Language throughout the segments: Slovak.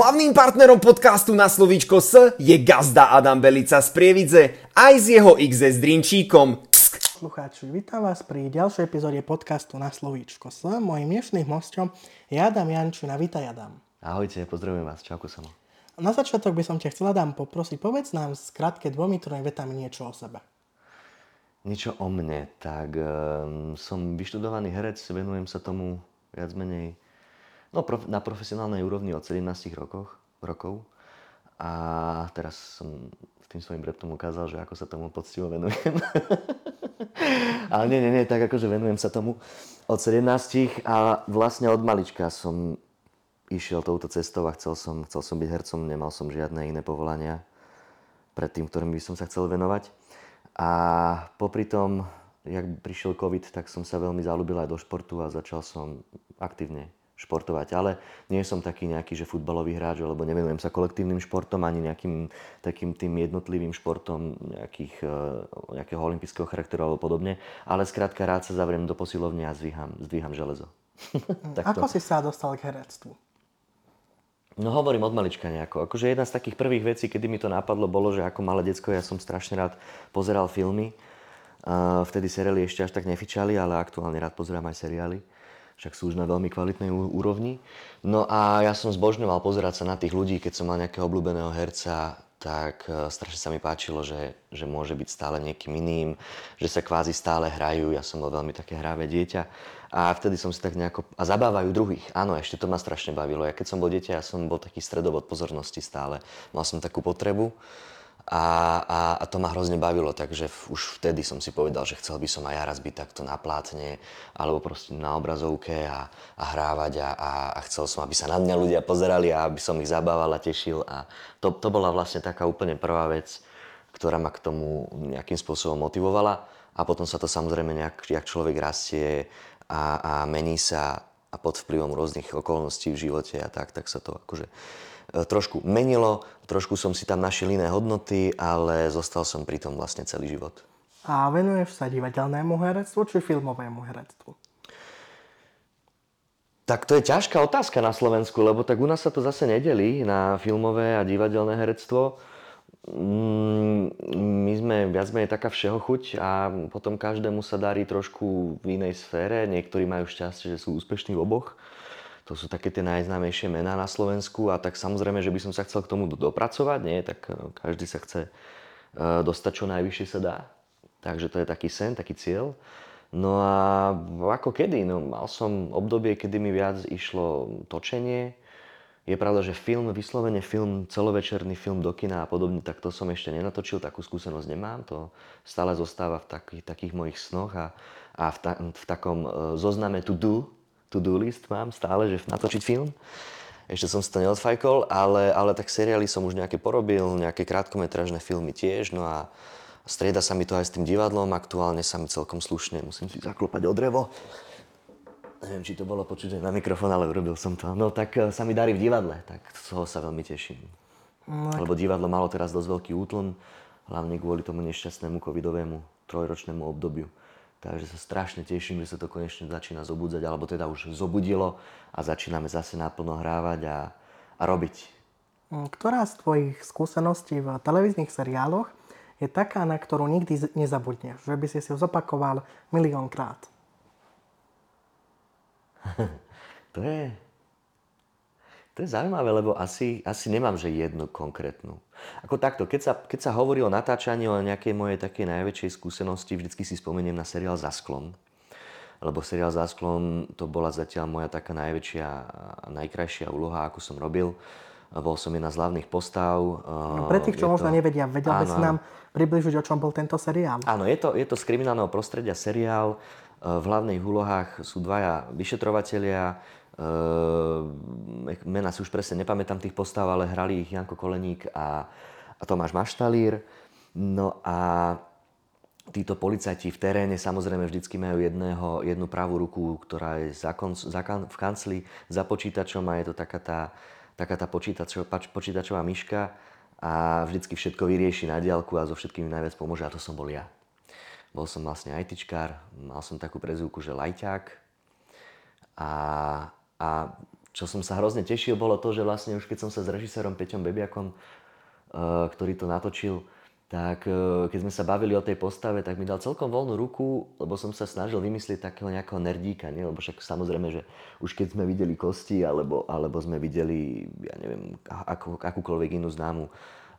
Hlavným partnerom podcastu na slovíčko S je gazda Adam Belica z Prievidze aj s jeho XS Drinčíkom. Slucháči, vítam vás pri ďalšej epizóde podcastu na slovíčko S. Mojím dnešným hostom je Adam Jančina. Vítaj Adam. Ahojte, pozdravujem vás. Čauko samo. Na začiatok by som ťa chcel Adam poprosiť, povedz nám skrátke dvomi, vetami niečo o sebe. Niečo o mne. Tak um, som vyštudovaný herec, venujem sa tomu viac menej No, prof, na profesionálnej úrovni od 17 rokoch, rokov. A teraz som tým svojim reptom ukázal, že ako sa tomu poctivo venujem. Ale nie, nie, nie, tak akože venujem sa tomu od 17 a vlastne od malička som išiel touto cestou a chcel som, chcel som byť hercom, nemal som žiadne iné povolania pred tým, ktorým by som sa chcel venovať. A popri tom, jak prišiel COVID, tak som sa veľmi zalúbil aj do športu a začal som aktívne športovať, ale nie som taký nejaký, že futbalový hráč, alebo nevenujem sa kolektívnym športom, ani nejakým takým tým jednotlivým športom nejakých, e, nejakého olympijského charakteru alebo podobne, ale skrátka rád sa zavriem do posilovne a zdvíham, zdvíham železo. Ako si sa dostal k herectvu? No hovorím od malička nejako. Akože jedna z takých prvých vecí, kedy mi to napadlo, bolo, že ako malé decko ja som strašne rád pozeral filmy. Uh, vtedy seriály ešte až tak nefičali, ale aktuálne rád pozerám aj seriály však sú už na veľmi kvalitnej úrovni. No a ja som zbožňoval pozerať sa na tých ľudí, keď som mal nejakého obľúbeného herca, tak e, strašne sa mi páčilo, že, že môže byť stále niekým iným, že sa kvázi stále hrajú, ja som bol veľmi také hravé dieťa a vtedy som si tak nejako... A zabávajú druhých, áno, ešte to ma strašne bavilo. Ja keď som bol dieťa, ja som bol taký stredovod pozornosti stále. Mal som takú potrebu a, a, a to ma hrozne bavilo, takže už vtedy som si povedal, že chcel by som aj ja raz byť takto na plátne alebo proste na obrazovke a, a hrávať a, a, a chcel som, aby sa na mňa ľudia pozerali a aby som ich zabával a tešil. A to, to bola vlastne taká úplne prvá vec, ktorá ma k tomu nejakým spôsobom motivovala. A potom sa to samozrejme nejak, jak človek rastie a, a mení sa a pod vplyvom rôznych okolností v živote a tak, tak sa to akože trošku menilo, trošku som si tam našiel iné hodnoty, ale zostal som pri tom vlastne celý život. A venuješ sa divadelnému herectvu či filmovému herectvu? Tak to je ťažká otázka na Slovensku, lebo tak u nás sa to zase nedelí na filmové a divadelné herectvo. Mm, my sme viac menej taká všeho chuť a potom každému sa darí trošku v inej sfére. Niektorí majú šťastie, že sú úspešní v oboch. To sú také tie najznámejšie mená na Slovensku a tak samozrejme, že by som sa chcel k tomu dopracovať, nie? Tak e, každý sa chce e, dostať čo najvyššie sa dá. Takže to je taký sen, taký cieľ. No a ako kedy? No, mal som obdobie, kedy mi viac išlo točenie. Je pravda, že film, vyslovene film, celovečerný film do kina a podobne, tak to som ešte nenatočil, takú skúsenosť nemám. To stále zostáva v takých, takých mojich snoch a, a v, ta, v takom e, zozname to do, to-do list mám stále, že natočiť film. Ešte som si to neodfajkol, ale, ale tak seriály som už nejaké porobil, nejaké krátkometražné filmy tiež, no a strieda sa mi to aj s tým divadlom, aktuálne sa mi celkom slušne, musím si zaklopať o drevo. Neviem, či to bolo počuť na mikrofón, ale urobil som to. No tak e, sa mi darí v divadle, tak z toho sa veľmi teším. No, Lebo divadlo malo teraz dosť veľký útlm, hlavne kvôli tomu nešťastnému covidovému trojročnému obdobiu. Takže sa strašne teším, že sa to konečne začína zobudzať, alebo teda už zobudilo a začíname zase naplno hrávať a, a robiť. Ktorá z tvojich skúseností v televíznych seriáloch je taká, na ktorú nikdy nezabudneš? Že by si si ju zopakoval miliónkrát? to je to je zaujímavé, lebo asi, asi nemám, že jednu konkrétnu. Ako takto, keď sa, keď sa hovorí o natáčaní, o nejakej mojej takej najväčšej skúsenosti, vždycky si spomeniem na seriál Za sklom. Lebo seriál Za sklom to bola zatiaľ moja taká najväčšia a najkrajšia úloha, akú som robil. Bol som jedna z hlavných postav. No, pre tých, čo možno to... nevedia, vedel by si nám približiť, o čom bol tento seriál? Áno, je to, je to z kriminálneho prostredia seriál. V hlavných úlohách sú dvaja vyšetrovatelia, Ehm, mena si už presne nepamätám tých postav, ale hrali ich Janko Koleník a, a Tomáš Maštalír. No a títo policajti v teréne samozrejme vždycky majú jedného, jednu pravú ruku, ktorá je za, kon, za, v kancli za počítačom a je to taká tá, taká tá počítačová, počítačová myška a vždycky všetko vyrieši na diálku a so všetkými najviac pomôže a to som bol ja. Bol som vlastne ITčkár, mal som takú prezivku, že lajťák a a čo som sa hrozne tešil, bolo to, že vlastne už keď som sa s režisérom Peťom Bebiakom, uh, ktorý to natočil, tak keď sme sa bavili o tej postave, tak mi dal celkom voľnú ruku, lebo som sa snažil vymyslieť takého nejakého nerdíka, nie? lebo však samozrejme, že už keď sme videli kosti, alebo, alebo sme videli, ja neviem, akú, akúkoľvek inú známu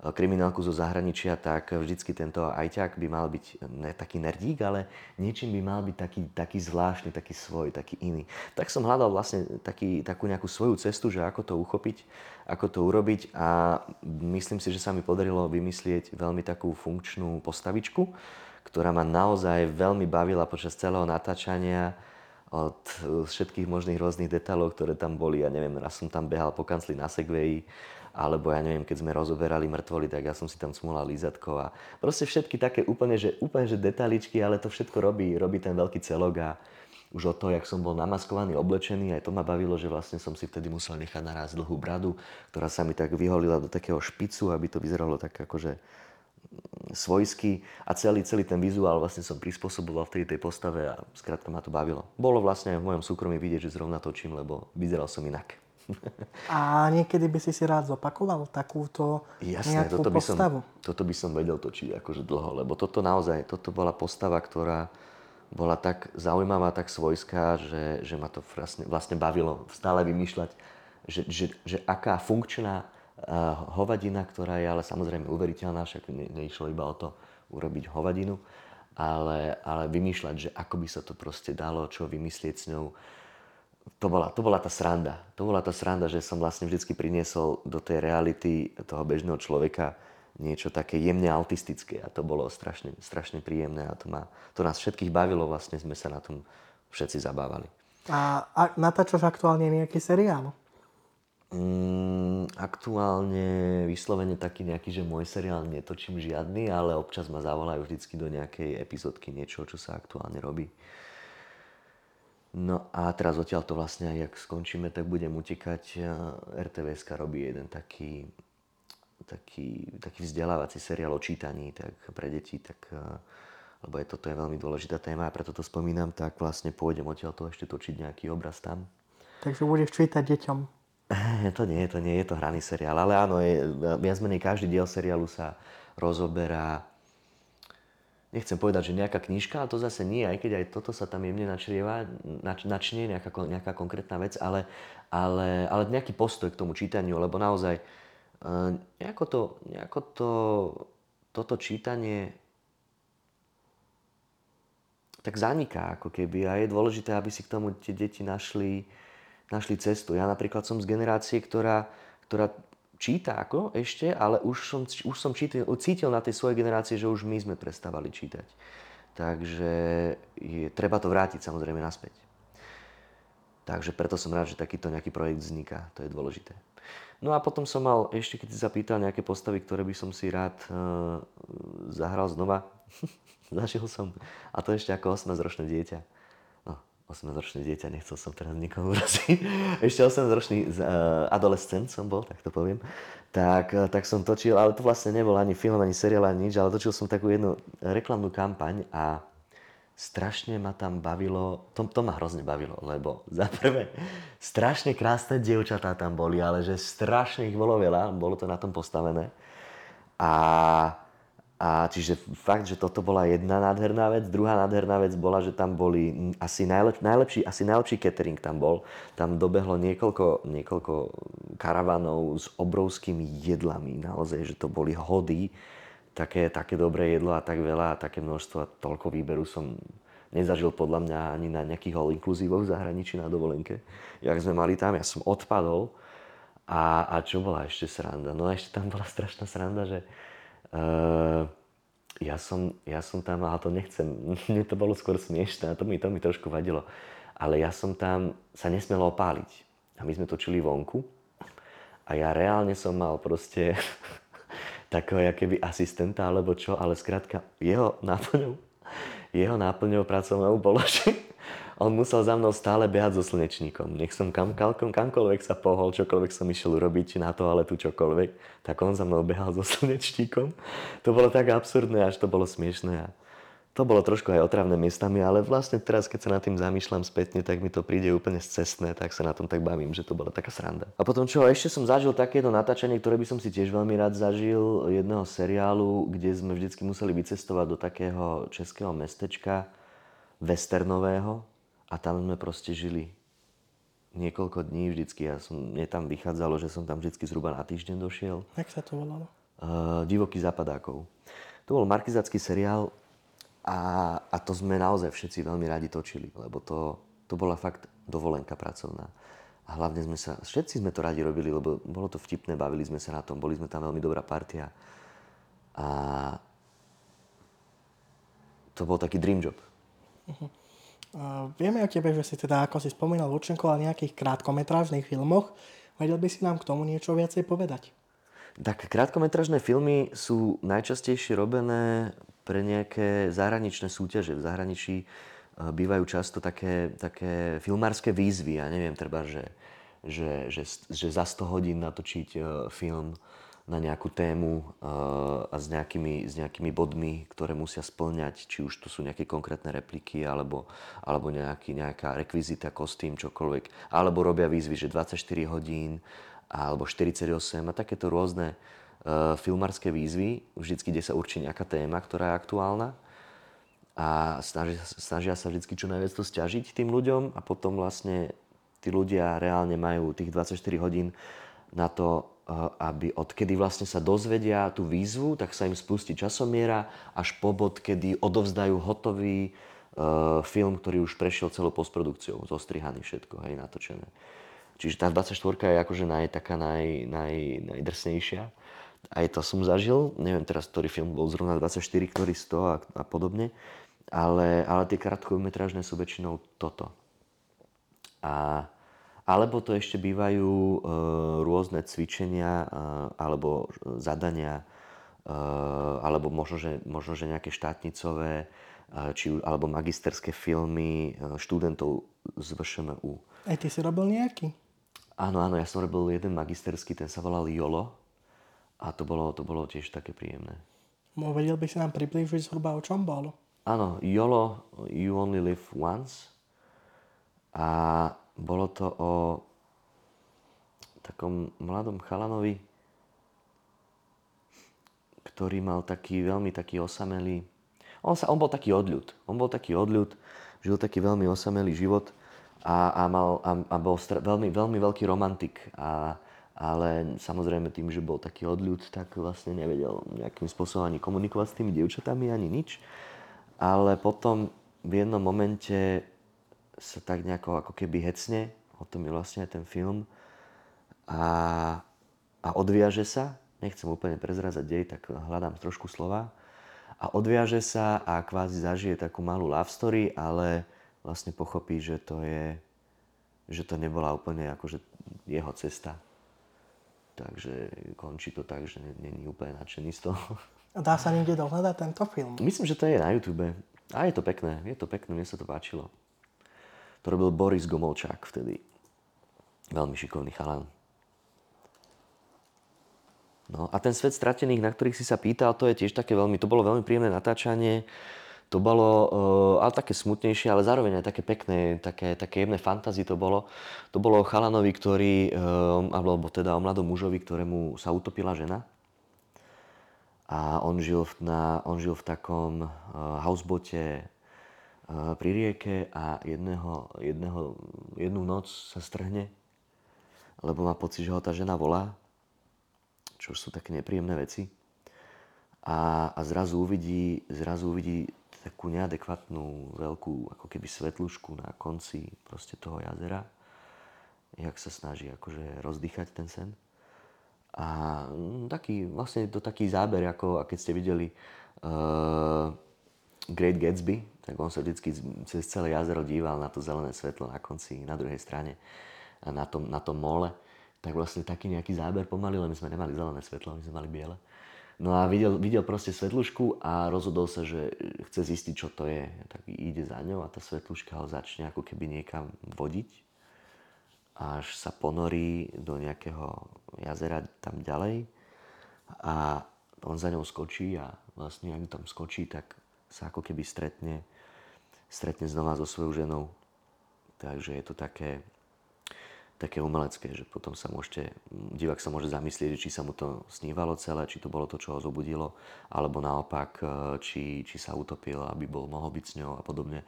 kriminálku zo zahraničia, tak vždycky tento ajťák by mal byť ne taký nerdík, ale niečím by mal byť taký, taký zvláštny, taký svoj, taký iný. Tak som hľadal vlastne taký, takú nejakú svoju cestu, že ako to uchopiť, ako to urobiť a myslím si, že sa mi podarilo vymyslieť veľmi takú funkčnú postavičku, ktorá ma naozaj veľmi bavila počas celého natáčania od všetkých možných rôznych detailov, ktoré tam boli. Ja neviem, raz som tam behal po kancli na Segwayi, alebo ja neviem, keď sme rozoberali mŕtvoly, tak ja som si tam smulal lízatko a proste všetky také úplne, že, úplne, že detaličky, ale to všetko robí, robí ten veľký celok a už od toho, jak som bol namaskovaný, oblečený, aj to ma bavilo, že vlastne som si vtedy musel nechať naraz dlhú bradu, ktorá sa mi tak vyholila do takého špicu, aby to vyzeralo tak akože svojský a celý, celý ten vizuál vlastne som prispôsoboval vtedy tej postave a skrátka ma to bavilo. Bolo vlastne aj v mojom súkromí vidieť, že zrovna točím, lebo vyzeral som inak. A niekedy by si si rád zopakoval takúto Jasné, nejakú toto by postavu? Som, toto by som vedel točiť akože dlho, lebo toto naozaj, toto bola postava, ktorá bola tak zaujímavá, tak svojská, že, že ma to vlastne, vlastne bavilo stále vymýšľať, že, že, že aká funkčná uh, hovadina, ktorá je ale samozrejme uveriteľná, však ne, neišlo iba o to urobiť hovadinu, ale, ale vymýšľať, že ako by sa to proste dalo, čo vymyslieť s ňou, to bola, to bola tá sranda. To bola tá sranda, že som vlastne vždy priniesol do tej reality toho bežného človeka niečo také jemne autistické a to bolo strašne, strašne príjemné a to, ma, to nás všetkých bavilo, vlastne sme sa na tom všetci zabávali. A, a natáčaš aktuálne nejaký seriál? Mm, aktuálne vyslovene taký nejaký, že môj seriál netočím žiadny, ale občas ma zavolajú vždycky do nejakej epizódky niečo, čo sa aktuálne robí. No a teraz odtiaľ to vlastne, jak skončíme, tak budem utekať. RTVS robí jeden taký, taký, taký vzdelávací seriál o čítaní tak pre deti, tak, lebo je toto je veľmi dôležitá téma a preto to spomínam, tak vlastne pôjdem odtiaľ to ešte točiť nejaký obraz tam. Takže budeš čítať deťom. To nie, to nie je to hraný seriál, ale áno, je, viac menej každý diel seriálu sa rozoberá nechcem povedať, že nejaká knižka, ale to zase nie, aj keď aj toto sa tam jemne načrieva, nač, načne nejaká, nejaká konkrétna vec, ale, ale, ale nejaký postoj k tomu čítaniu, lebo naozaj uh, nejako to, nejako to, toto čítanie tak zaniká ako keby a je dôležité, aby si k tomu tie deti našli, našli cestu. Ja napríklad som z generácie, ktorá, ktorá číta ako ešte, ale už som, už som čítil, cítil na tej svojej generácii, že už my sme prestávali čítať. Takže je, treba to vrátiť samozrejme naspäť. Takže preto som rád, že takýto nejaký projekt vzniká. To je dôležité. No a potom som mal, ešte keď si zapýtal nejaké postavy, ktoré by som si rád uh, zahral znova, zažil som, a to ešte ako 18-ročné dieťa 18-ročné dieťa, nechcel som teraz nikomu uraziť, ešte 8-ročný uh, adolescent som bol, tak to poviem, tak, uh, tak som točil, ale to vlastne nebol ani film, ani seriál, ani nič, ale točil som takú jednu reklamnú kampaň a strašne ma tam bavilo, to, to ma hrozne bavilo, lebo za prvé strašne krásne dievčatá tam boli, ale že strašne ich bolo veľa, bolo to na tom postavené. A a čiže fakt, že toto bola jedna nádherná vec. Druhá nádherná vec bola, že tam boli asi najlep, najlepší, asi najlepší catering tam bol. Tam dobehlo niekoľko, niekoľko karavanov s obrovskými jedlami. Naozaj, že to boli hody. Také, také dobré jedlo a tak veľa a také množstvo a toľko výberu som nezažil podľa mňa ani na nejakých all inclusivoch v zahraničí na dovolenke. Jak sme mali tam, ja som odpadol. A, a čo bola ešte sranda? No a ešte tam bola strašná sranda, že Uh, ja som, ja som tam, ale to nechcem, mne to bolo skôr smiešné to mi, to mi trošku vadilo. Ale ja som tam sa nesmel opáliť. A my sme točili vonku a ja reálne som mal proste takého keby asistenta alebo čo, ale skrátka jeho náplňou, jeho náplňou pracovnou bolo, že on musel za mnou stále behať so slnečníkom. Nech som kam, kam, kamkoľvek sa pohol, čokoľvek som išiel urobiť na to, ale tu čokoľvek, tak on za mnou behal so slnečníkom. To bolo tak absurdné, až to bolo smiešné. A to bolo trošku aj otravné miestami, ale vlastne teraz, keď sa nad tým zamýšľam spätne, tak mi to príde úplne cestné, tak sa na tom tak bavím, že to bola taká sranda. A potom čo, ešte som zažil takéto natáčanie, ktoré by som si tiež veľmi rád zažil, jedného seriálu, kde sme vždycky museli vycestovať do takého českého mestečka, westernového, a tam sme proste žili niekoľko dní vždycky. Ja som, mne tam vychádzalo, že som tam vždycky zhruba na týždeň došiel. Jak sa to volalo? Uh, Divoký zapadákov. To bol markizácky seriál, a, a to sme naozaj všetci veľmi radi točili, lebo to, to bola fakt dovolenka pracovná. A hlavne sme sa, všetci sme to radi robili, lebo bolo to vtipné, bavili sme sa na tom, boli sme tam veľmi dobrá partia. A to bol taký dream job. Uh-huh. Uh, vieme o tebe, že si teda, ako si spomínal, účinkoval v nejakých krátkometrážnych filmoch. Vedel by si nám k tomu niečo viacej povedať? Tak krátkometražné filmy sú najčastejšie robené pre nejaké zahraničné súťaže. V zahraničí e, bývajú často také, také filmárske výzvy. Ja neviem, treba, že, že, že, že za 100 hodín natočiť e, film na nejakú tému e, a s nejakými, s nejakými bodmi, ktoré musia splňať, či už to sú nejaké konkrétne repliky, alebo, alebo nejaký, nejaká rekvizita, kostým, čokoľvek. Alebo robia výzvy, že 24 hodín, alebo 48 a takéto rôzne uh, filmárske výzvy, vždycky, kde sa určí nejaká téma, ktorá je aktuálna a snažia, snažia sa vždy čo najviac to stiažiť tým ľuďom a potom vlastne tí ľudia reálne majú tých 24 hodín na to, aby odkedy vlastne sa dozvedia tú výzvu, tak sa im spustí časomiera až po bod, kedy odovzdajú hotový uh, film, ktorý už prešiel celou postprodukciou, zostrihaný všetko, hej, natočené. Čiže tá 24 je akože naj, taká naj, naj, najdrsnejšia aj to som zažil, neviem teraz, ktorý film bol zrovna 24, ktorý 100 a, a podobne, ale, ale tie krátkometrážne sú väčšinou toto. A, alebo to ešte bývajú e, rôzne cvičenia e, alebo zadania, e, alebo možno že, možno, že nejaké štátnicové, či, alebo magisterské filmy študentov z VŠMU. Aj ty si robil nejaký? Áno, áno, ja som robil jeden magisterský, ten sa volal YOLO, a to bolo, to bolo tiež také príjemné. Mo, vedel by si nám priblížiť zhruba o čom bolo? Áno, YOLO, You Only Live Once. A bolo to o takom mladom chalanovi, ktorý mal taký veľmi taký osamelý... On, sa, on bol taký odľud. On bol taký odľud, žil taký veľmi osamelý život a, a, mal, a, a bol str- veľmi, veľmi veľký romantik. A, ale samozrejme tým, že bol taký odľud, tak vlastne nevedel nejakým spôsobom ani komunikovať s tými dievčatami, ani nič. Ale potom v jednom momente sa tak nejako ako keby hecne, o tom je vlastne aj ten film, a, a odviaže sa, nechcem úplne prezrazať dej, tak hľadám trošku slova, a odviaže sa a kvázi zažije takú malú love story, ale vlastne pochopí, že to je, že to nebola úplne akože jeho cesta Takže končí to tak, že není úplne nadšený z toho. A dá sa niekde dohľadať tento film? Myslím, že to je na YouTube. A je to pekné, je to pekné, mne sa to páčilo. To robil Boris Gomolčák vtedy. Veľmi šikovný chalan. No a ten svet stratených, na ktorých si sa pýtal, to je tiež také veľmi, to bolo veľmi príjemné natáčanie. To bolo, uh, ale také smutnejšie, ale zároveň aj také pekné, také, také jemné fantázy to bolo. To bolo o chalanovi, ktorý, uh, alebo teda o mladom mužovi, ktorému sa utopila žena. A on žil v, na, on žil v takom uh, housebote pri rieke a jedného, jedného, jednu noc sa strhne, lebo má pocit, že ho tá žena volá, čo sú také nepríjemné veci. A, a zrazu uvidí, zrazu uvidí takú neadekvatnú veľkú ako keby svetlušku na konci proste toho jazera, jak sa snaží akože rozdýchať ten sen. A taký, vlastne to taký záber, ako keď ste videli uh, Great Gatsby, tak on sa vždycky cez celé jazero díval na to zelené svetlo na konci, na druhej strane, na tom, na tom mole. Tak vlastne taký nejaký záber pomaly, len my sme nemali zelené svetlo, my sme mali biele. No a videl, videl proste svetlušku a rozhodol sa, že chce zistiť, čo to je. Tak ide za ňou a tá svetluška ho začne ako keby niekam vodiť. Až sa ponorí do nejakého jazera tam ďalej. A on za ňou skočí a vlastne ak tam skočí, tak sa ako keby stretne, stretne znova so svojou ženou. Takže je to také, také umelecké, že potom sa môžete, divák sa môže zamyslieť, či sa mu to snívalo celé, či to bolo to, čo ho zobudilo, alebo naopak, e, či, či sa utopil, aby bol, mohol byť s ňou a podobne.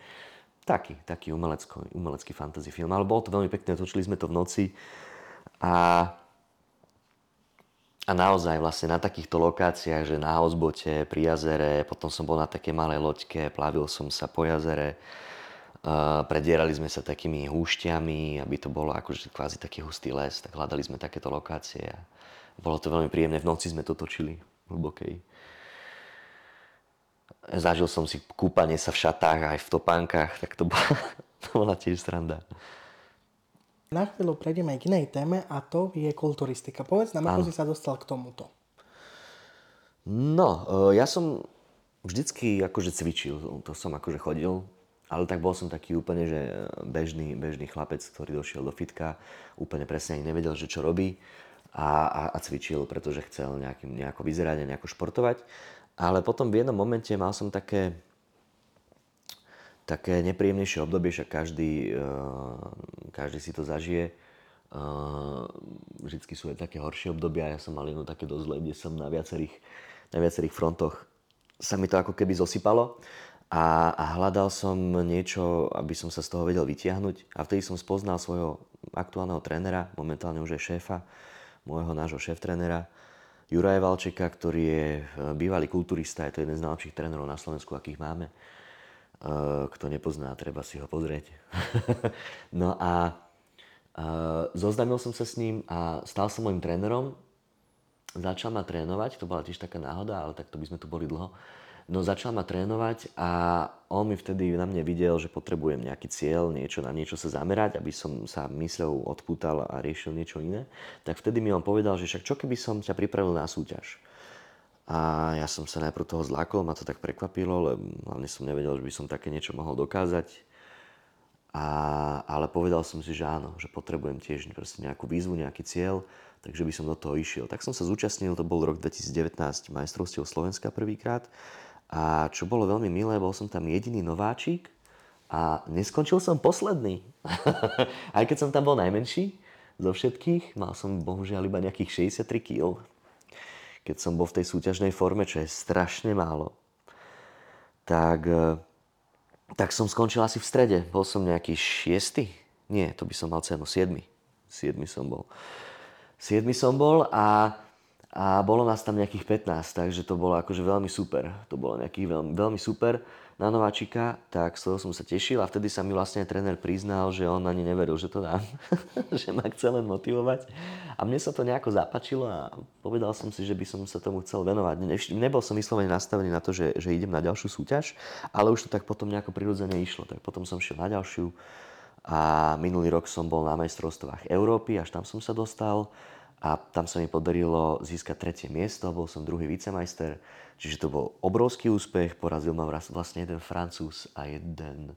Taký, taký umelecko, umelecký fantasy film. Ale bolo to veľmi pekné, točili sme to v noci a, a naozaj vlastne na takýchto lokáciách, že na Hozbote, pri jazere, potom som bol na také malej loďke, plavil som sa po jazere, predierali sme sa takými húšťami, aby to bolo akože kvázi taký hustý les, tak hľadali sme takéto lokácie a bolo to veľmi príjemné. V noci sme to točili hlbokej. Zažil som si kúpanie sa v šatách aj v topánkach, tak to bola, to bola tiež sranda. Na chvíľu prejdeme k inej téme a to je kulturistika. Povedz nám, ako si sa dostal k tomuto. No, e, ja som vždycky akože cvičil, to som akože chodil ale tak bol som taký úplne, že bežný, bežný chlapec, ktorý došiel do fitka, úplne presne ani nevedel, že čo robí a, a, a cvičil, pretože chcel nejakým, nejako vyzerať a nejako športovať. Ale potom v jednom momente mal som také, také nepríjemnejšie obdobie, že každý, uh, každý si to zažije. Uh, vždycky sú aj také horšie obdobia. Ja som mal jedno také dosť zlé, kde som na viacerých, na viacerých frontoch sa mi to ako keby zosypalo. A, a hľadal som niečo, aby som sa z toho vedel vytiahnuť. A vtedy som spoznal svojho aktuálneho trénera, momentálne už aj šéfa, môjho nášho šéf-trénera, Juraja Valčeka, ktorý je e, bývalý kulturista, je to jeden z najlepších trénerov na Slovensku, akých máme. Kto nepozná, treba si ho pozrieť. no a zoznámil som sa s ním a stal som môjim trénerom. Začal ma trénovať, to bola tiež taká náhoda, ale tak to by sme tu boli dlho. No začal ma trénovať a on mi vtedy na mne videl, že potrebujem nejaký cieľ, niečo na niečo sa zamerať, aby som sa mysľou odpútal a riešil niečo iné. Tak vtedy mi on povedal, že však čo keby som ťa pripravil na súťaž. A ja som sa najprv toho zlákol, ma to tak prekvapilo, lebo hlavne som nevedel, že by som také niečo mohol dokázať. A, ale povedal som si, že áno, že potrebujem tiež nejakú výzvu, nejaký cieľ, takže by som do toho išiel. Tak som sa zúčastnil, to bol rok 2019 majstrovstiev Slovenska prvýkrát a čo bolo veľmi milé, bol som tam jediný nováčik a neskončil som posledný. Aj keď som tam bol najmenší zo všetkých, mal som bohužiaľ iba nejakých 63 kg. Keď som bol v tej súťažnej forme, čo je strašne málo, tak, e, tak som skončil asi v strede. Bol som nejaký šiestý? Nie, to by som mal cenu. Siedmy. Siedmy som bol. Siedmy som bol a a bolo nás tam nejakých 15, takže to bolo akože veľmi super. To bolo nejaký veľmi, veľmi super na nováčika, tak z toho som sa tešil a vtedy sa mi vlastne tréner priznal, že on ani neveril, že to dám, že ma chce len motivovať. A mne sa to nejako zapačilo a povedal som si, že by som sa tomu chcel venovať. Ne, nebol som vyslovene nastavený na to, že, že idem na ďalšiu súťaž, ale už to tak potom nejako prirodzene išlo. Tak potom som šiel na ďalšiu a minulý rok som bol na majstrovstvách Európy, až tam som sa dostal a tam sa mi podarilo získať tretie miesto, bol som druhý vicemajster, čiže to bol obrovský úspech, porazil ma vlastne jeden Francúz a jeden,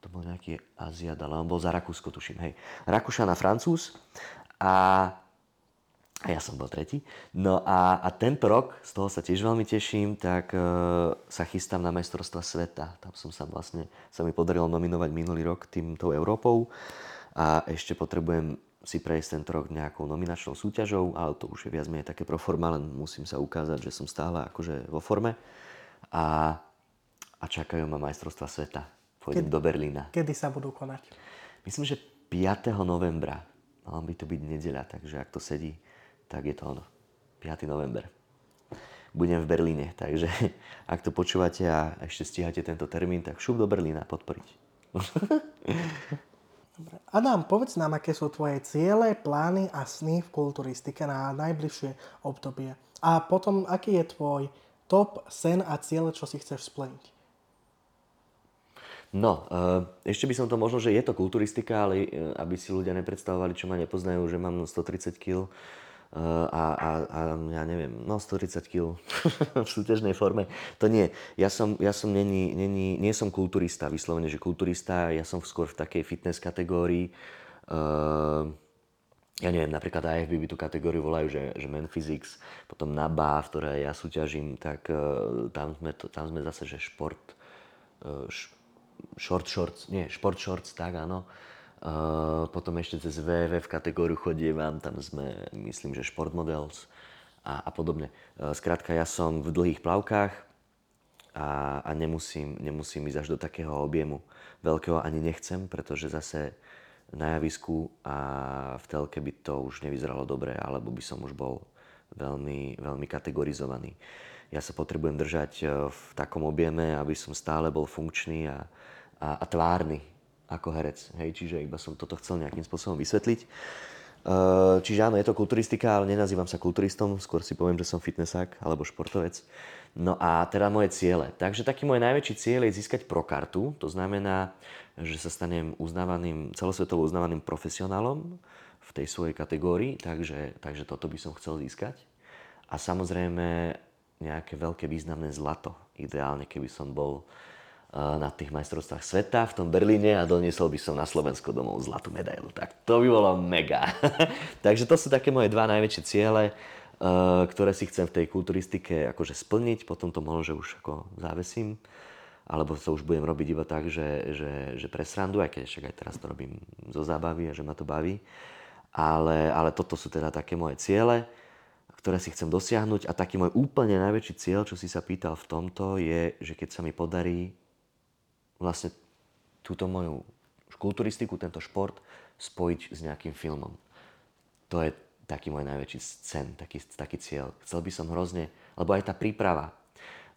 to bol nejaký Aziat, ale on bol za Rakúsko, tuším, hej. Rakúšan a Francúz a, a ja som bol tretí. No a, a tento rok, z toho sa tiež veľmi teším, tak e, sa chystám na majstrovstva sveta. Tam som sa vlastne, sa mi podarilo nominovať minulý rok týmto Európou a ešte potrebujem si prejsť tento rok nejakou nominačnou súťažou, ale to už je viac menej také pro forma, len musím sa ukázať, že som stále akože vo forme. A, a čakajú ma majstrovstva sveta. Pôjdem do Berlína. Kedy sa budú konať? Myslím, že 5. novembra. Mal by to byť nedeľa, takže ak to sedí, tak je to ono. 5. november. Budem v Berlíne, takže ak to počúvate a ešte stíhate tento termín, tak šup do Berlína podporiť. Dobre. Adam, povedz nám, aké sú tvoje ciele, plány a sny v kulturistike na najbližšie obdobie. A potom, aký je tvoj top sen a cieľ, čo si chceš splniť? No, eh, ešte by som to možno, že je to kulturistika, ale eh, aby si ľudia nepredstavovali, čo ma nepoznajú, že mám 130 kg, a, a, a ja neviem, no 130 kg v súťažnej forme. To nie. Ja som, ja som není, není, nie som kulturista, vyslovene, že kulturista, ja som skôr v takej fitness kategórii. Uh, ja neviem, napríklad AFB by tú kategóriu volajú, že, že Men Physics, potom NABA, v ktorej ja súťažím, tak uh, tam, sme to, tam sme zase, že šport, uh, š, short shorts, nie, šport shorts, tak áno. Uh, potom ešte cez VVF kategóriu chodievam, tam sme, myslím, že šport models a, a podobne. Uh, skrátka, ja som v dlhých plavkách a, a nemusím, nemusím ísť až do takého objemu veľkého, ani nechcem, pretože zase na javisku a v telke by to už nevyzeralo dobre, alebo by som už bol veľmi, veľmi kategorizovaný. Ja sa potrebujem držať e, v takom objeme, aby som stále bol funkčný a, a, a tvárny ako herec. Hej, čiže iba som toto chcel nejakým spôsobom vysvetliť. E, čiže áno, je to kulturistika, ale nenazývam sa kulturistom, skôr si poviem, že som fitnessák alebo športovec. No a teda moje ciele. Takže taký môj najväčší cieľ je získať pro kartu, to znamená, že sa stanem uznávaným, celosvetovo uznávaným profesionálom v tej svojej kategórii, takže, takže toto by som chcel získať. A samozrejme nejaké veľké významné zlato. Ideálne, keby som bol eh, na tých majstrovstvách sveta v tom Berlíne a doniesol by som na Slovensko domov zlatú medailu. Tak to by bolo mega. takže to sú také moje dva najväčšie ciele. Eh, ktoré si chcem v tej kulturistike akože splniť, potom to možno, že už ako závesím, alebo to už budem robiť iba tak, že, že, že pre aj keď však aj teraz to robím zo zábavy a že ma to baví. Ale, ale toto sú teda také moje ciele, ktoré si chcem dosiahnuť a taký môj úplne najväčší cieľ, čo si sa pýtal v tomto, je, že keď sa mi podarí vlastne túto moju kulturistiku, tento šport spojiť s nejakým filmom. To je taký môj najväčší sen, taký, taký cieľ. Chcel by som hrozne, lebo aj tá príprava,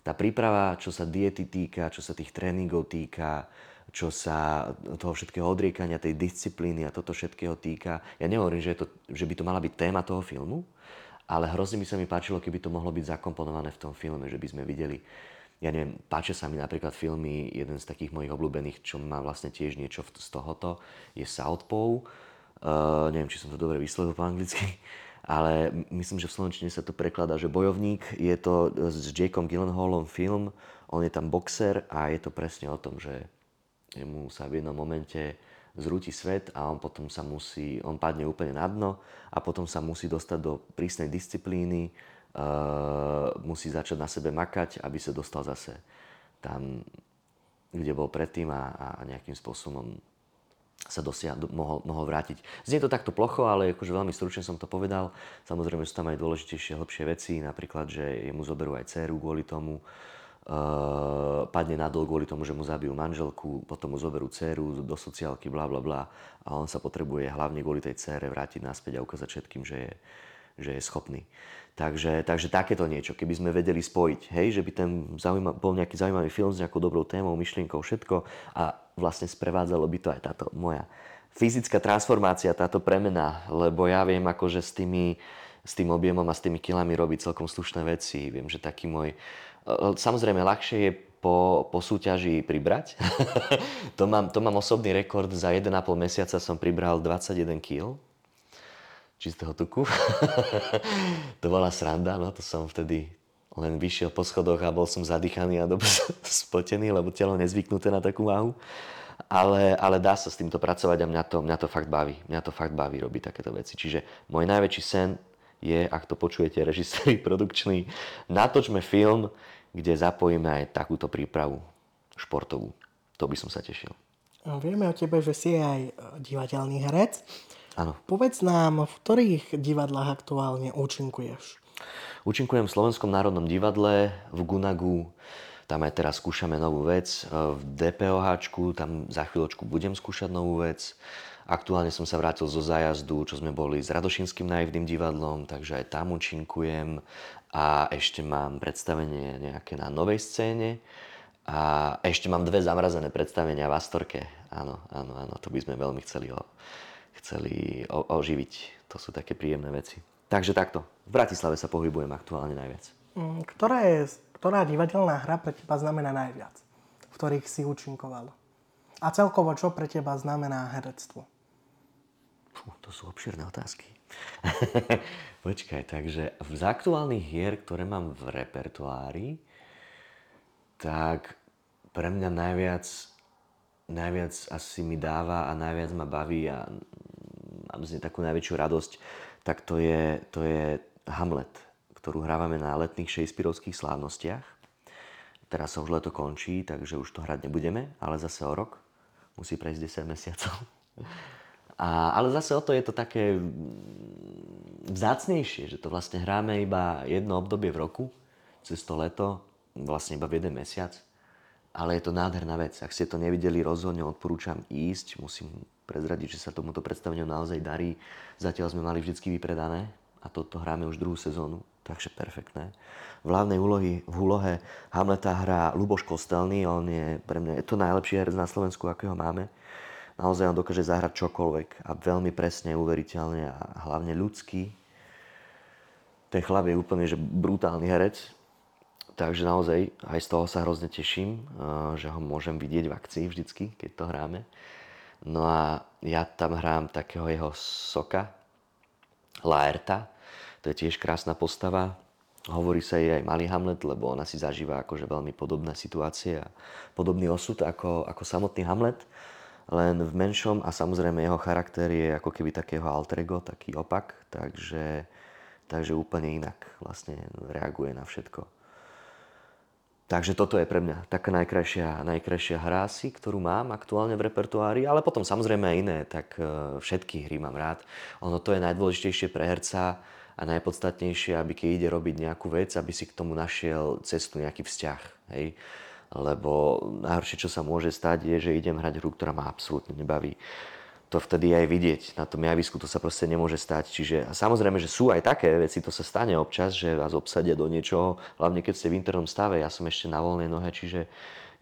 tá príprava, čo sa diety týka, čo sa tých tréningov týka, čo sa toho všetkého odriekania, tej disciplíny a toto všetkého týka. Ja nehovorím, že, to, že by to mala byť téma toho filmu, ale hrozne by sa mi páčilo, keby to mohlo byť zakomponované v tom filme, že by sme videli, ja neviem, páčia sa mi napríklad filmy, jeden z takých mojich obľúbených, čo má vlastne tiež niečo z tohoto, je Southpaw, Uh, neviem, či som to dobre vyslovil po anglicky, ale myslím, že v Slovenčine sa to prekladá, že bojovník. Je to s Jakeom Gyllenhaalom film, on je tam boxer a je to presne o tom, že mu sa v jednom momente zrúti svet a on potom sa musí, on padne úplne na dno a potom sa musí dostať do prísnej disciplíny, musí začať na sebe makať, aby sa dostal zase tam, kde bol predtým a, a nejakým spôsobom sa dosia, mohol, mohol vrátiť. Znie to takto plocho, ale akože veľmi stručne som to povedal. Samozrejme sú tam aj dôležitejšie, hlbšie veci, napríklad, že jemu zoberú aj dceru kvôli tomu, Uh, padne na dol kvôli tomu, že mu zabijú manželku, potom mu zoberú dceru do sociálky, bla bla bla a on sa potrebuje hlavne kvôli tej cére vrátiť naspäť a ukázať všetkým, že je, že je schopný. Takže, takže takéto niečo, keby sme vedeli spojiť, hej, že by ten zaujímav, bol nejaký zaujímavý film s nejakou dobrou témou, myšlienkou, všetko a vlastne sprevádzalo by to aj táto moja fyzická transformácia, táto premena, lebo ja viem akože s tými, s tým objemom a s tými kilami robiť celkom slušné veci. Viem, že taký môj... Samozrejme, ľahšie je po, po súťaži pribrať. to, mám, to mám osobný rekord, za 1,5 mesiaca som pribral 21 kg čistého tuku. to bola sranda, no to som vtedy len vyšiel po schodoch a bol som zadýchaný a dobre spotený, lebo telo nezvyknuté na takú váhu. Ale, ale dá sa s týmto pracovať a mňa to, mňa to fakt baví. Mňa to fakt baví robiť takéto veci. Čiže môj najväčší sen je, ak to počujete, režiséri produkčný, natočme film, kde zapojíme aj takúto prípravu športovú. To by som sa tešil. Vieme o tebe, že si aj divadelný herec. Áno. Povedz nám, v ktorých divadlách aktuálne účinkuješ? Účinkujem v Slovenskom národnom divadle, v Gunagu, tam aj teraz skúšame novú vec. V DPOH, tam za chvíľočku budem skúšať novú vec. Aktuálne som sa vrátil zo zájazdu, čo sme boli s Radošinským naivným divadlom, takže aj tam účinkujem. A ešte mám predstavenie nejaké na novej scéne. A ešte mám dve zamrazené predstavenia v Astorke. Áno, áno, áno, to by sme veľmi chceli ho chceli oživiť. To sú také príjemné veci. Takže takto. V Bratislave sa pohybujem aktuálne najviac. Mm, ktorá, je, ktorá divadelná hra pre teba znamená najviac? V ktorých si účinkoval? A celkovo, čo pre teba znamená herectvo? Fú, to sú obširné otázky. Počkaj, takže z aktuálnych hier, ktoré mám v repertoári, tak pre mňa najviac najviac asi mi dáva a najviac ma baví a mám z nej takú najväčšiu radosť, tak to je, to je Hamlet, ktorú hrávame na letných Shakespeareovských slávnostiach. Teraz sa už leto končí, takže už to hrať nebudeme, ale zase o rok. Musí prejsť 10 mesiacov. A, ale zase o to je to také vzácnejšie, že to vlastne hráme iba jedno obdobie v roku, cez to leto, vlastne iba v jeden mesiac. Ale je to nádherná vec. Ak ste to nevideli, rozhodne odporúčam ísť. Musím prezradiť, že sa tomuto predstaveniu naozaj darí. Zatiaľ sme mali vždycky vypredané a toto hráme už druhú sezónu, takže perfektné. V hlavnej úlohy, v úlohe Hamleta hrá Luboš Kostelný, on je pre mňa je to najlepší herec na Slovensku, akého máme naozaj on dokáže zahrať čokoľvek a veľmi presne, uveriteľne a hlavne ľudský. Ten chlap je úplne že brutálny herec, takže naozaj aj z toho sa hrozne teším, eh, že ho môžem vidieť v akcii vždycky, keď to hráme. No a ja tam hrám takého jeho soka, Laerta, to je tiež krásna postava. Hovorí sa jej aj Malý Hamlet, lebo ona si zažíva akože veľmi podobné situácie a podobný osud ako, ako samotný Hamlet len v menšom a samozrejme jeho charakter je ako keby takého alter ego, taký opak, takže, takže úplne inak vlastne reaguje na všetko. Takže toto je pre mňa taká najkrajšia, najkrajšia hra asi, ktorú mám aktuálne v repertoári, ale potom samozrejme aj iné, tak e, všetky hry mám rád. Ono to je najdôležitejšie pre herca a najpodstatnejšie, aby keď ide robiť nejakú vec, aby si k tomu našiel cestu, nejaký vzťah. Hej lebo najhoršie, čo sa môže stať, je, že idem hrať hru, ktorá ma absolútne nebaví. To vtedy aj vidieť. Na tom javisku to sa proste nemôže stať. Čiže samozrejme, že sú aj také veci, to sa stane občas, že vás obsadia do niečoho, hlavne keď ste v internom stave. Ja som ešte na voľnej nohe, čiže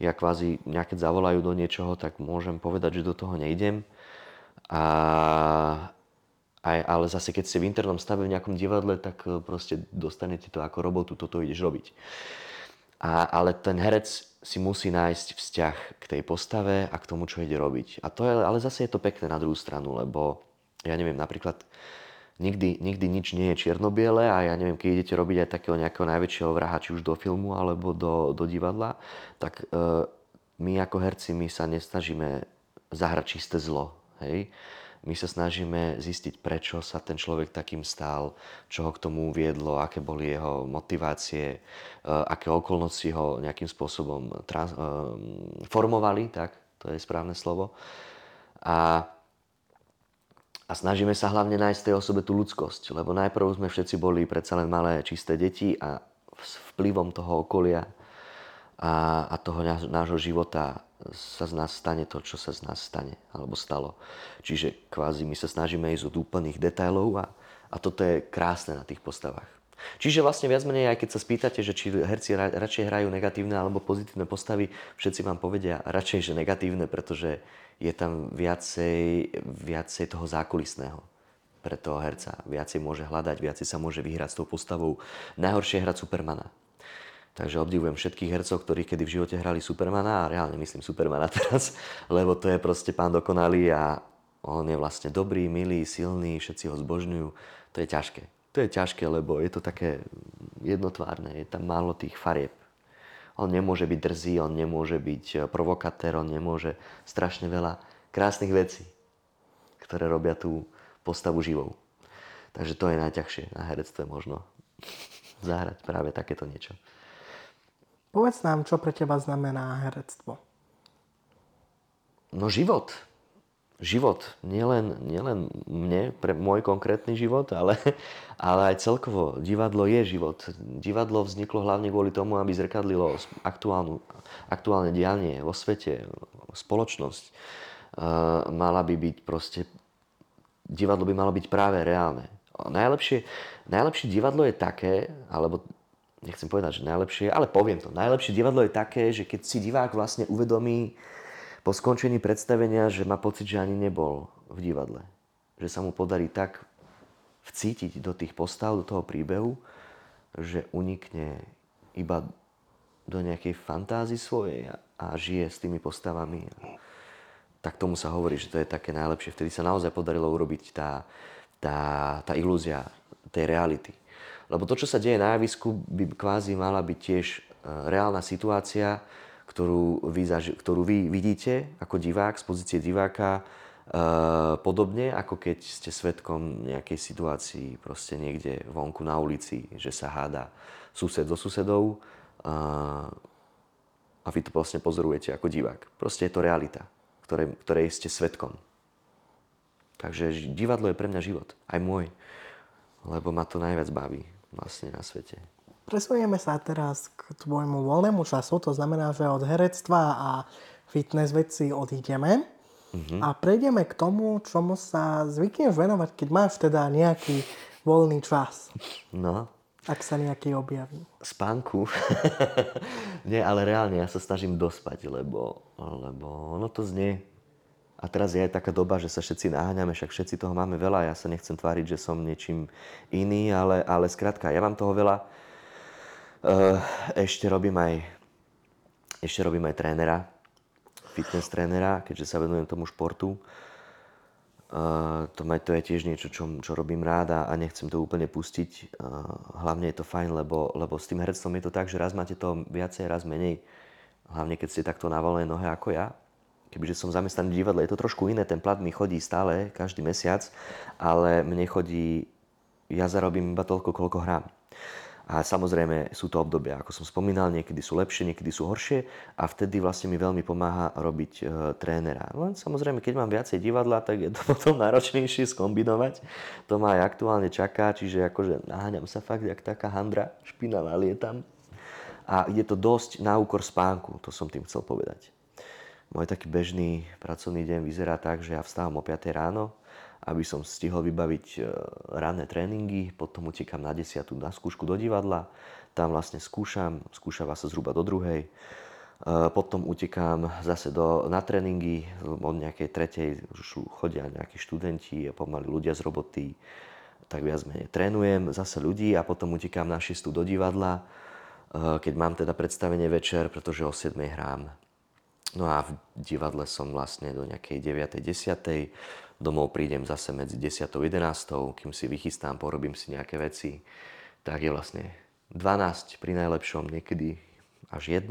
ja kvázi nejaké zavolajú do niečoho, tak môžem povedať, že do toho nejdem. A, aj, ale zase keď ste v internom stave v nejakom divadle, tak proste dostanete to ako robotu, toto ideš robiť. A, ale ten herec si musí nájsť vzťah k tej postave a k tomu, čo ide robiť. A to je, ale zase je to pekné na druhú stranu, lebo ja neviem, napríklad nikdy, nikdy nič nie je čiernobiele a ja neviem, keď idete robiť aj takého nejakého najväčšieho vraha, či už do filmu alebo do, do divadla, tak e, my ako herci, my sa nesnažíme zahrať čisté zlo. Hej? My sa snažíme zistiť, prečo sa ten človek takým stal, čo ho k tomu viedlo, aké boli jeho motivácie, e, aké okolnosti ho nejakým spôsobom trans- e, formovali, tak to je správne slovo. A, a snažíme sa hlavne nájsť tej osobe tú ľudskosť, lebo najprv sme všetci boli predsa len malé čisté deti a s vplyvom toho okolia a, a toho nášho života sa z nás stane to, čo sa z nás stane, alebo stalo. Čiže kvázi my sa snažíme ísť od úplných detailov a, a toto je krásne na tých postavách. Čiže vlastne viac menej, aj keď sa spýtate, že či herci ra, radšej hrajú negatívne alebo pozitívne postavy, všetci vám povedia radšej, že negatívne, pretože je tam viacej, viacej toho zákulisného pre toho herca. Viacej môže hľadať, viacej sa môže vyhrať s tou postavou. Najhoršie je hrať Supermana Takže obdivujem všetkých hercov, ktorí kedy v živote hrali Supermana a reálne myslím Supermana teraz, lebo to je proste pán dokonalý a on je vlastne dobrý, milý, silný, všetci ho zbožňujú. To je ťažké. To je ťažké, lebo je to také jednotvárne, je tam málo tých farieb. On nemôže byť drzý, on nemôže byť provokatér, on nemôže strašne veľa krásnych vecí, ktoré robia tú postavu živou. Takže to je najťažšie na herectve možno zahrať práve takéto niečo. Povedz nám, čo pre teba znamená herectvo. No život. Život. Nielen, nielen mne, pre môj konkrétny život, ale, ale aj celkovo. Divadlo je život. Divadlo vzniklo hlavne kvôli tomu, aby zrkadlilo aktuálnu, aktuálne dianie vo svete, spoločnosť. Uh, mala by byť proste... Divadlo by malo byť práve reálne. Najlepšie, najlepšie divadlo je také, alebo nechcem povedať, že najlepšie, ale poviem to. Najlepšie divadlo je také, že keď si divák vlastne uvedomí po skončení predstavenia, že má pocit, že ani nebol v divadle. Že sa mu podarí tak vcítiť do tých postav, do toho príbehu, že unikne iba do nejakej fantázii svojej a, žije s tými postavami. Tak tomu sa hovorí, že to je také najlepšie. Vtedy sa naozaj podarilo urobiť tá, tá, tá ilúzia tej reality. Lebo to, čo sa deje na javisku, by kvázi mala byť tiež e, reálna situácia, ktorú vy, ktorú vy vidíte ako divák, z pozície diváka podobne ako keď ste svetkom nejakej situácii proste niekde vonku na ulici, že sa háda sused so susedou uh, a vy to vlastne pozorujete ako divák. Proste je to realita, ktorej, ktorej ste svetkom. Takže divadlo je pre mňa život, aj môj, lebo ma to najviac baví vlastne na svete. Presunieme sa teraz k tvojmu voľnému času, to znamená, že od herectva a fitness veci odídeme uh-huh. a prejdeme k tomu, čomu sa zvykneš venovať, keď máš teda nejaký voľný čas. No. Ak sa nejaký objaví. Spánku. Nie, ale reálne ja sa snažím dospať, lebo, lebo ono to znie. A teraz je aj taká doba, že sa všetci naháňame, však všetci toho máme veľa. Ja sa nechcem tváriť, že som niečím iný, ale, ale skrátka, ja mám toho veľa. Uh, ešte robím aj, ešte robím aj trénera, fitness trénera, keďže sa venujem tomu športu. Uh, to je tiež niečo, čo, čo robím rád a, a nechcem to úplne pustiť. Uh, hlavne je to fajn, lebo, lebo s tým herectvom je to tak, že raz máte to viacej, raz menej. Hlavne keď ste takto na voľnej nohe ako ja. Kebyže som zamestnaný v divadle, je to trošku iné, ten plat mi chodí stále, každý mesiac, ale mne chodí, ja zarobím iba toľko, koľko hrám. A samozrejme sú to obdobia, ako som spomínal, niekedy sú lepšie, niekedy sú horšie a vtedy vlastne mi veľmi pomáha robiť e, trénera. Len samozrejme, keď mám viacej divadla, tak je to potom náročnejšie skombinovať. To ma aj aktuálne čaká, čiže akože naháňam sa fakt jak taká handra, špinavá lietam. A je to dosť na úkor spánku, to som tým chcel povedať. Môj taký bežný pracovný deň vyzerá tak, že ja vstávam o 5 ráno, aby som stihol vybaviť e, ranné tréningy, potom utekam na 10 na skúšku do divadla, tam vlastne skúšam, skúšava sa zhruba do druhej, e, potom utekám zase do, na tréningy, od nejakej tretej už chodia nejakí študenti pomaly ľudia z roboty, tak viac menej trénujem zase ľudí a potom utekám na 6 do divadla, e, keď mám teda predstavenie večer, pretože o 7 hrám. No a v divadle som vlastne do nejakej 9. 10. Domov prídem zase medzi 10. a 11. Kým si vychystám, porobím si nejaké veci. Tak je vlastne 12 pri najlepšom, niekedy až 1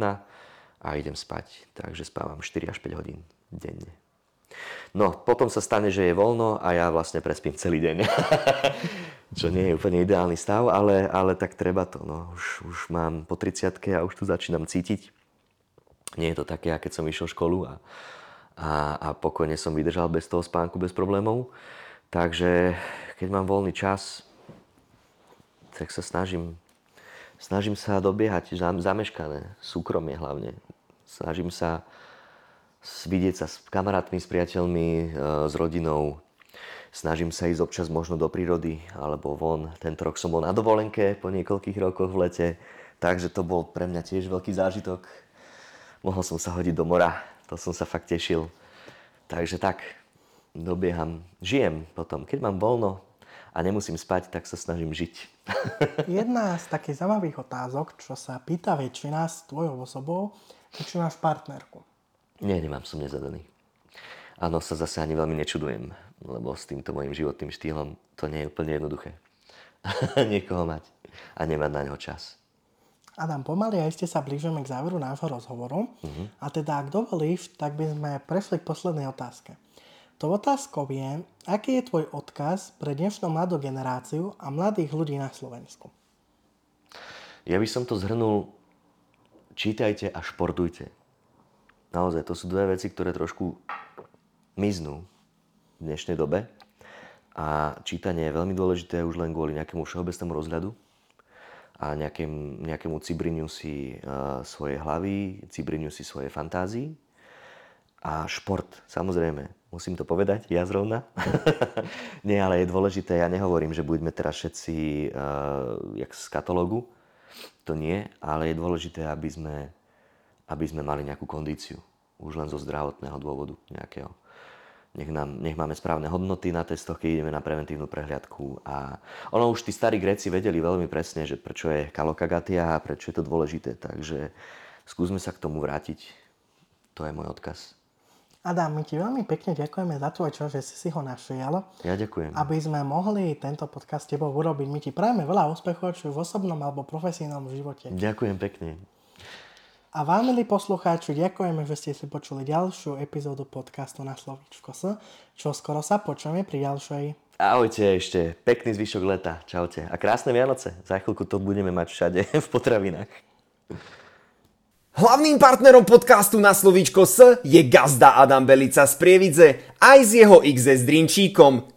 a idem spať. Takže spávam 4 až 5 hodín denne. No, potom sa stane, že je voľno a ja vlastne prespím celý deň. Čo nie je úplne ideálny stav, ale, ale tak treba to. No. Už, už mám po 30 a už tu začínam cítiť. Nie je to také, keď som išiel školu a a, a pokojne som vydržal bez toho spánku, bez problémov. Takže keď mám voľný čas, tak sa snažím, snažím sa dobiehať zameškané, súkromie hlavne. Snažím sa vidieť sa s kamarátmi, s priateľmi, e, s rodinou. Snažím sa ísť občas možno do prírody alebo von. Tento rok som bol na dovolenke po niekoľkých rokoch v lete, takže to bol pre mňa tiež veľký zážitok. Mohol som sa hodiť do mora, to som sa fakt tešil. Takže tak, dobieham, žijem potom. Keď mám voľno a nemusím spať, tak sa snažím žiť. Jedna z takých zaujímavých otázok, čo sa pýta väčšina s tvojou osobou, je, či máš partnerku. Nie, nemám, som nezadaný. Áno, sa zase ani veľmi nečudujem, lebo s týmto mojim životným štýlom to nie je úplne jednoduché. Niekoho mať a nemať na neho čas. Adam, pomaly a ešte sa blížime k záveru nášho rozhovoru. Uh-huh. A teda, ak dovolíš, tak by sme prešli k poslednej otázke. To otázkou je, aký je tvoj odkaz pre dnešnú mladú generáciu a mladých ľudí na Slovensku? Ja by som to zhrnul, čítajte a športujte. Naozaj, to sú dve veci, ktoré trošku miznú v dnešnej dobe. A čítanie je veľmi dôležité už len kvôli nejakému všeobecnému rozhľadu, a nejakém, nejakému cibriniu si uh, svoje hlavy, cibriniu si svoje fantázii. A šport, samozrejme, musím to povedať, ja zrovna. Nie, ale je dôležité, ja nehovorím, že budeme teraz všetci uh, jak z katalógu, to nie, ale je dôležité, aby sme, aby sme mali nejakú kondíciu, už len zo zdravotného dôvodu nejakého nech, nám, nech máme správne hodnoty na testoch, keď ideme na preventívnu prehliadku. A ono už tí starí Gréci vedeli veľmi presne, že prečo je kalokagatia a prečo je to dôležité. Takže skúsme sa k tomu vrátiť. To je môj odkaz. Adam, my ti veľmi pekne ďakujeme za tvoj čas, že si si ho našiel. Ja ďakujem. Aby sme mohli tento podcast s tebou urobiť. My ti prajeme veľa úspechov, či v osobnom alebo profesijnom živote. Ďakujem pekne. A vám, milí poslucháči, ďakujeme, že ste si počuli ďalšiu epizódu podcastu na Slovíčko S, čo skoro sa počujeme pri ďalšej. Ahojte ešte, pekný zvyšok leta, čaute. A krásne Vianoce, za chvíľku to budeme mať všade v potravinách. Hlavným partnerom podcastu na slovíčko S je gazda Adam Belica z Prievidze aj s jeho XS Drinčíkom.